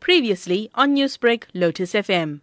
Previously on Newsbreak, Lotus FM.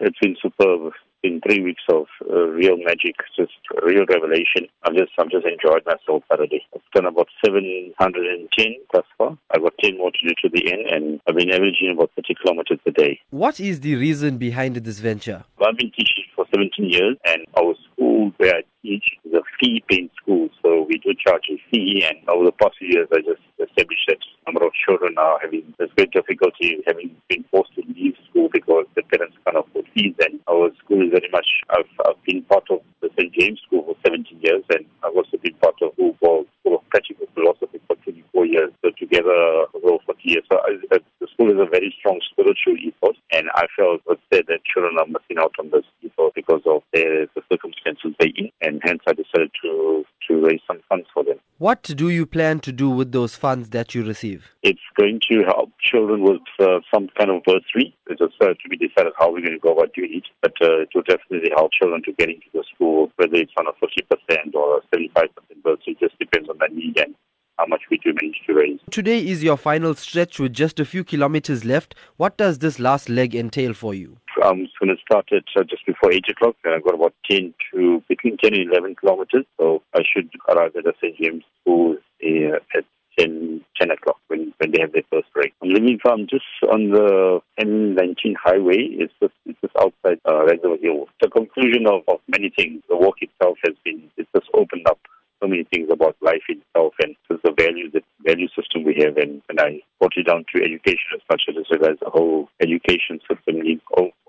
It's been superb. It's been three weeks of uh, real magic, just real revelation. I'm just, I'm just enjoyed myself Saturday. I've done about 710 thus far. I've got 10 more to do to the end, and I've been averaging about 30 kilometers a day. What is the reason behind this venture? I've been teaching for 17 years, and our school where I teach is a fee-paying school, so we do charge a fee. And over the past few years, I just established that a number of children are having this great difficulty having been forced to leave school because the parents can't afford fees. And our school is very much. I've, I've been part of the St James School for 17 years, and I've also been part of for School of Practical Philosophy for 24 years. So together, over 40 years. So I, I, the school is a very strong spiritual ethos, and I felt was said that children are missing out on this ethos because of their, the circumstances they're in, and hence I decided to raise some funds for them. What do you plan to do with those funds that you receive? It's going to help children with uh, some kind of bursary. It's just uh, to be decided how we're going to go about doing it, but uh, it will definitely help children to get into the school, whether it's on a 50% or a 75% bursary. It just depends on the need and how much we do manage to raise. Today is your final stretch with just a few kilometers left. What does this last leg entail for you? I'm going to start at uh, just before 8 o'clock, and I've got about 10 to between 10 and 11 kilometers. So I should arrive at the St. James School uh, at 10, 10 o'clock when, when they have their first break. I'm living from just on the M19 highway. It's just, it's just outside uh, Hill. The conclusion of, of many things, the walk itself has been, it's just opened up so many things about life itself and just the value the value system we have and, and I brought it down to education as much as I realized the whole education system needs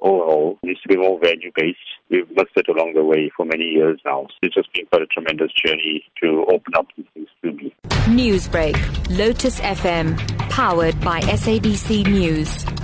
overall needs to be more value based. We've missed it along the way for many years now. It's just been quite a tremendous journey to open up these things to me. Newsbreak, Lotus FM, powered by SABC News.